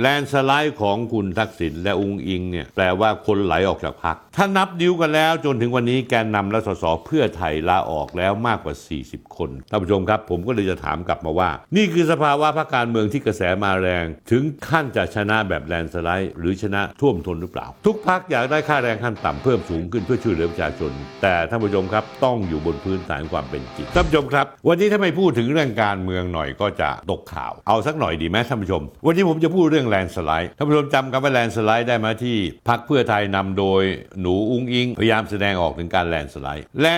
แลนสไลด์ของคุณทักษิณและองค์อิงเนี่ยแปลว่าคนไหลออกจากพัก ถ้านับนิ้วกันแล้วจนถึงวันนี้แกนนำและสสเพื่อไทยลาออกแล้วมากกว่า 40 คนท่านผู้ชมครับ ผมก็เลยจะถามกลับมาว่า นี่คือสภาวะพรรคการเมืองที่กระแสมาแรง ถึงขั้นจะชนะแบบแลนสไลด์หรือชนะท่วมท้นหรือเปล่า ทุกพักอยากได้ค่าแรงขั้นต่ำเพิ่มสูงขึ้นเพื่อช่วยเหลือประชาชน แต่ท่านผู้ชมครับต้องอยู่บนพื้นฐานความเป็นจริงท่านผู้ชมครับ วันนี้ถ้าไม่พูดถึงเรื่องการเมืองหน่อยก็จะตกข่าว เอาสักหน่อยดีไหมท่านผู้ชม วันนี้ผมจะพูดเรื่องแลนสไลด์ท่านผู้ชมจำคำว่าแลนสไลด์ได้ไหมที่พักเพื่อไทยนำโดยหนูอุ้งอิง พยายามแสดงออกถึงการแลนสไลด์ และ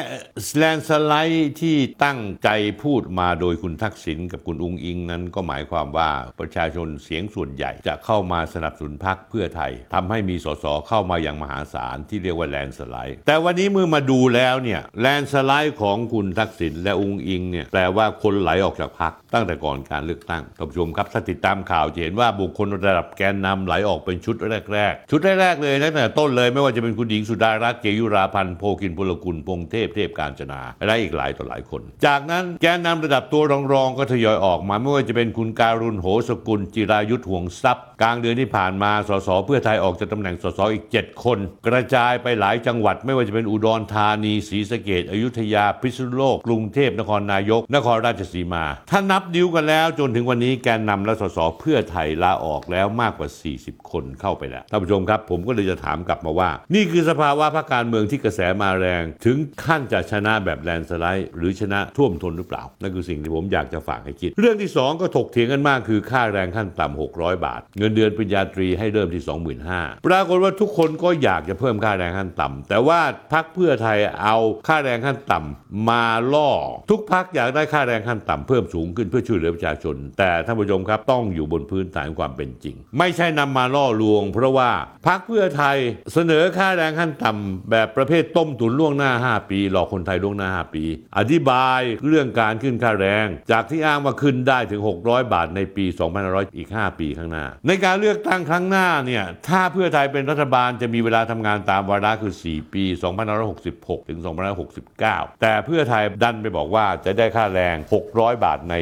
แลนสไลด์ที่ตั้งใจพูดมาโดยคุณทักษิณกับคุณอุ้งอิงนั้นก็หมายความว่าประชาชนเสียงส่วนใหญ่จะเข้ามาสนับสนุนพักเพื่อไทยทำให้มีสสเข้ามาอย่างมหาศาลที่เรียกว่าแลนสไลด์ แต่วันนี้เมื่อมาดูแล้วเนี่ยแลนสไลด์ของคุณทักษิณและอุ้งอิงเนี่ยแปลว่าคนไหลออกจากพักตั้งแต่ก่อนการเลือกตั้งท่านผู้ชมครับถ้าติดตามข่าวจะเห็นว่าบุคคลระดับแกนนำไหลออกเป็นชุดแรก ๆ ชุดแรกๆเลยตั้งแต่ต้นเลยไม่ว่าจะเป็นคุณหญิงสุดารัตน์เกยุราพันธ์โพกินพลกุลพงเทพเทพการจนาและอีกหลายต่อหลายคน จากนั้นแกนนำระดับตัวรองๆก็ทยอยออกมาไม่ว่าจะเป็นคุณการุณโหสกุล จิรายุทธห่วงทรัพย์ กลางเดือนที่ผ่านมาสสเพื่อไทยออกจากตำแหน่งสสอีก 7 คน กระจายไปหลายจังหวัด ไม่ว่าจะเป็นอุดรธานีศรีสะเกดอยุธยาพิษณุโลกกรุงเทพนครนายก นครราชสีมา ถ้านับนิ้วกันแล้วจนถึงวันนี้แกนนำและสสเพื่อไทยลาออกแล้วมากกว่า 40 คนเข้าไปแล้วท่านผู้ชมครับ ผมก็เลยจะถามกลับมาว่า นี่คือสภาวะพรรคการเมืองที่กระแสมาแรง ถึงขั้นจะชนะแบบแลนสไลด์หรือชนะท่วมท้นหรือเปล่า นั่นคือสิ่งที่ผมอยากจะฝากให้คิด เรื่องที่ 2 ก็ถกเถียงกันมากคือค่าแรงขั้นต่ำ600 บาท เงินเดือนปริญญาตรีให้เริ่มที่ 25,000ปรากฏว่าทุกคนก็อยากจะเพิ่มค่าแรงขั้นต่ำแต่ว่าพรรคเพื่อไทยเอาค่าแรงขั้นต่ำมาล่อ ทุกพรรคอยากได้ค่าแรงขั้นต่ำเพิ่มสูงขึ้นเพื่อช่วยเหลือประชาชน แต่ท่านผู้ชมครับต้องอยู่บนพื้นฐานความเป็นจริง ไม่ใช่นำมาล่อลวง เพราะว่าพรรคเพื่อไทยเสนอค่าแรงขั้นต่ำแบบประเภทต้มตุ๋นล่วงหน้า 5 ปี หลอกคนไทยล่วงหน้า 5 ปี อธิบายเรื่องการขึ้นค่าแรง จากที่อ้างว่าขึ้นได้ถึง 600 บาทในปี 2500 อีก 5 ปีข้างหน้า ในการเลือกตั้งครั้งหน้าเนี่ยถ้าเพื่อไทยเป็นรัฐบาลจะมีเวลาทำงานตามวาระคือ 4 ปี 2566 ถึง 2569 แต่เพื่อไทยดันไปบอกว่าจะได้ค่าแรง 600 บาทใน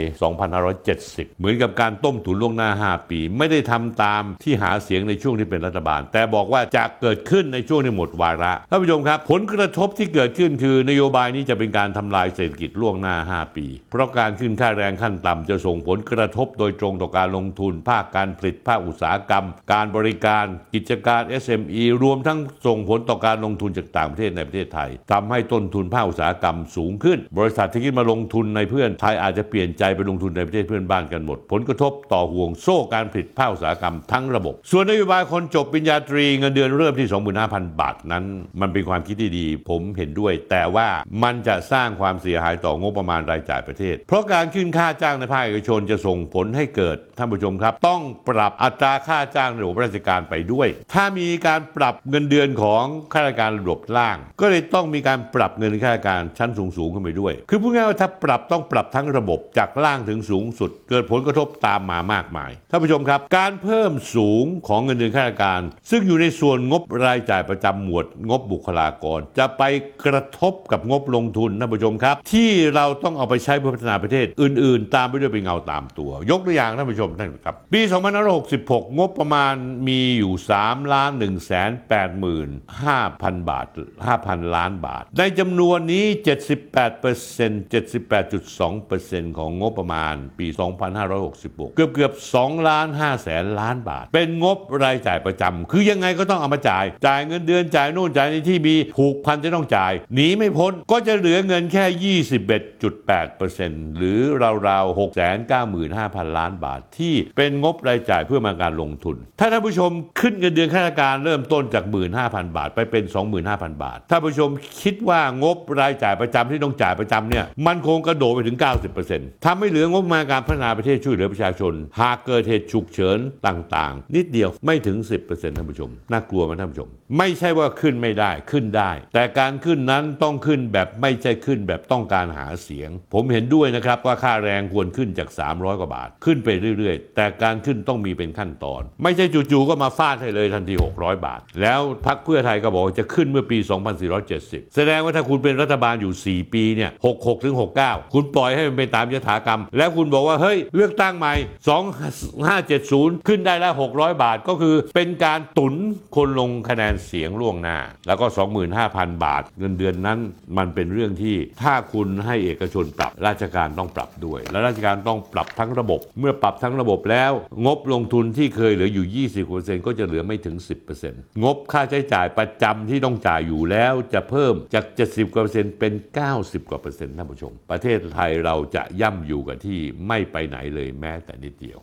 2570 เหมือนกับการต้มตุ๋นล่วงหน้า 5 ปีไม่ได้ทำตามที่หาเสียงในช่วงที่เป็นรัฐบาล แต่บอกว่าจะเกิดขึ้นในช่วงที่หมดวาระท่านผู้ชมครับผลกระทบที่เกิดขึ้นคือนโยบายนี้จะเป็นการทำลายเศรษฐกิจล่วงหน้า 5 ปี เพราะการขึ้นค่าแรงขั้นต่ำจะส่งผลกระทบโดยตรงต่อการลงทุน ภาคการผลิตภาคอุตสาหกรรม การบริการกิจการ SME รวมทั้งส่งผลต่อการลงทุนจากต่างประเทศในประเทศไทยทำให้ต้นทุนภาคอุตสาหกรรมสูงขึ้น บริษัทที่คิดมาลงทุนในเพื่อนไทยอาจจะเปลี่ยนใจไปลงทุนในประเทศเพื่อนบ้านกันหมด ผลกระทบต่อห่วงโซ่การผลิตภาคอุตสาหกรรมทั้งระบบ ส่วนนโยบายคนจบปริญญาตรีเงินเดือนเริ่มที่ 25,000 บาทนั้น มันเป็นความคิดที่ดี ผมเห็นด้วย แต่ว่ามันจะสร้างความเสียหายต่องบประมาณรายจ่ายประเทศ เพราะการขึ้นค่าจ้างในภาคเอกชนจะส่งผลให้เกิดท่านผู้ชมครับ ต้องปรับอัตราค่าจ้างในระบบราชการไปด้วย ถ้ามีการปรับเงินเดือนของข้าราชการระดับล่าง ก็เลยต้องมีการปรับเงินข้าราชการชั้นสูงสูงๆขึ้นไปด้วย คือพูดง่ายว่าถ้าปรับต้องปรับทั้งระบบจากล่างถึงสูงสุด เกิดผลกระทบตามมามากมายท่านผู้ชมครับการเพิ่มสูงของเงินเดือนข้าราชการ ซึ่งอยู่ในส่วนงบรายจ่ายประจำหมวดงบบุคลากร จะไปกระทบกับงบลงทุนท่านผู้ชมครับ ที่เราต้องเอาไปใช้เพื่อพัฒนาประเทศอื่น ๆ ตามไปด้วยเป็นเงาตามตัว ยกตัวอย่างท่านผู้ชมท่านครับ ปี2566 งบประมาณมีอยู่3ล้าน1แสน8หมื่น5,000 บาท 5,000 ล้านบาท ในจำนวนนี้ 78% 78.2%ของงบประมาณปี 2566 เกือบเกือบ2ล้าน5สนล้านบาท เป็นงบรายจ่ายประจำคือยังไงก็ต้องเอามาจ่าย จ่ายเงินเดือนจ่ายนู่นจ่ายนี่ที่มีผูกพันจะต้องจ่ายหนีไม่พ้นก็จะเหลือเงินแค่ 21.8%หรือราวๆ 695,000 ล้านบาทที่เป็นงบรายจ่ายเพื่อมาการลงทุน ถ้าท่านผู้ชมขึ้นเงินเดือนข้าราชการเริ่มต้นจาก 15,000 บาท ไปเป็น 25,000 บาท ถ้าผู้ชมคิดว่างบรายจ่ายประจำที่ต้องจ่ายประจำเนี่ยมันคงกระโดดไปถึง 90%ทำให้เหลืองบมาการพัฒนาประเทศช่วยเหลือประชาชน หากเกิดเหตุฉุกเฉินต่างๆ นิดเดียวไม่ถึง 10%ท่านผู้ชม น่ากลัวไหมท่านผู้ชม ไม่ใช่ว่าขึ้นไม่ได้ขึ้นได้ แต่การขึ้นนั้นต้องขึ้นแบบไม่ใช่ขึ้นแบบต้องการหาเสียง ผมเห็นด้วยนะครับว่าค่าแรงควรขึ้นจาก 300 กว่าบาท ขึ้นไปเรื่อยๆ แต่การขึ้นต้องมีเป็นขั้นตอน ไม่ใช่จู่ๆก็มาฟาดให้เลยทันที 600 บาท แล้วพักเพื่อไทยก็บอกว่าจะขึ้นเมื่อปี 2470 แสดงว่าถ้าคุณเป็นรัฐบาลอยู่ 4 ปีเนี่ย66ถึง69 คุณปล่อยให้มันเป็นตามยถากรรม แล้วคุณบอกว่าเฮ้ยเลือกตั้งใหม่ 2570ขึ้นได้แล้ว600 บาทก็คือเป็นการตุนคนลงคะแนนเสียงล่วงหน้า แล้วก็ 25,000 บาท เงินเดือนนั้นมันเป็นเรื่องที่ถ้าคุณให้เอกชนปรับราชการต้องปรับด้วย และราชการต้องปรับทั้งระบบ เมื่อปรับทั้งระบบแล้ว งบลงทุนที่เคยเหลืออยู่ 20%ก็จะเหลือไม่ถึง 10%งบค่าใช้จ่ายประจำที่ต้องจ่ายอยู่แล้วจะเพิ่มจาก 70กว่าเปอร์เซ็นต์เป็น 90กว่าเปอร์เซ็นต์ท่านผู้ชม ประเทศไทยเราจะย่ำอยู่กับที่ไม่ไปไหนเลยแม้แต่นิดเดียว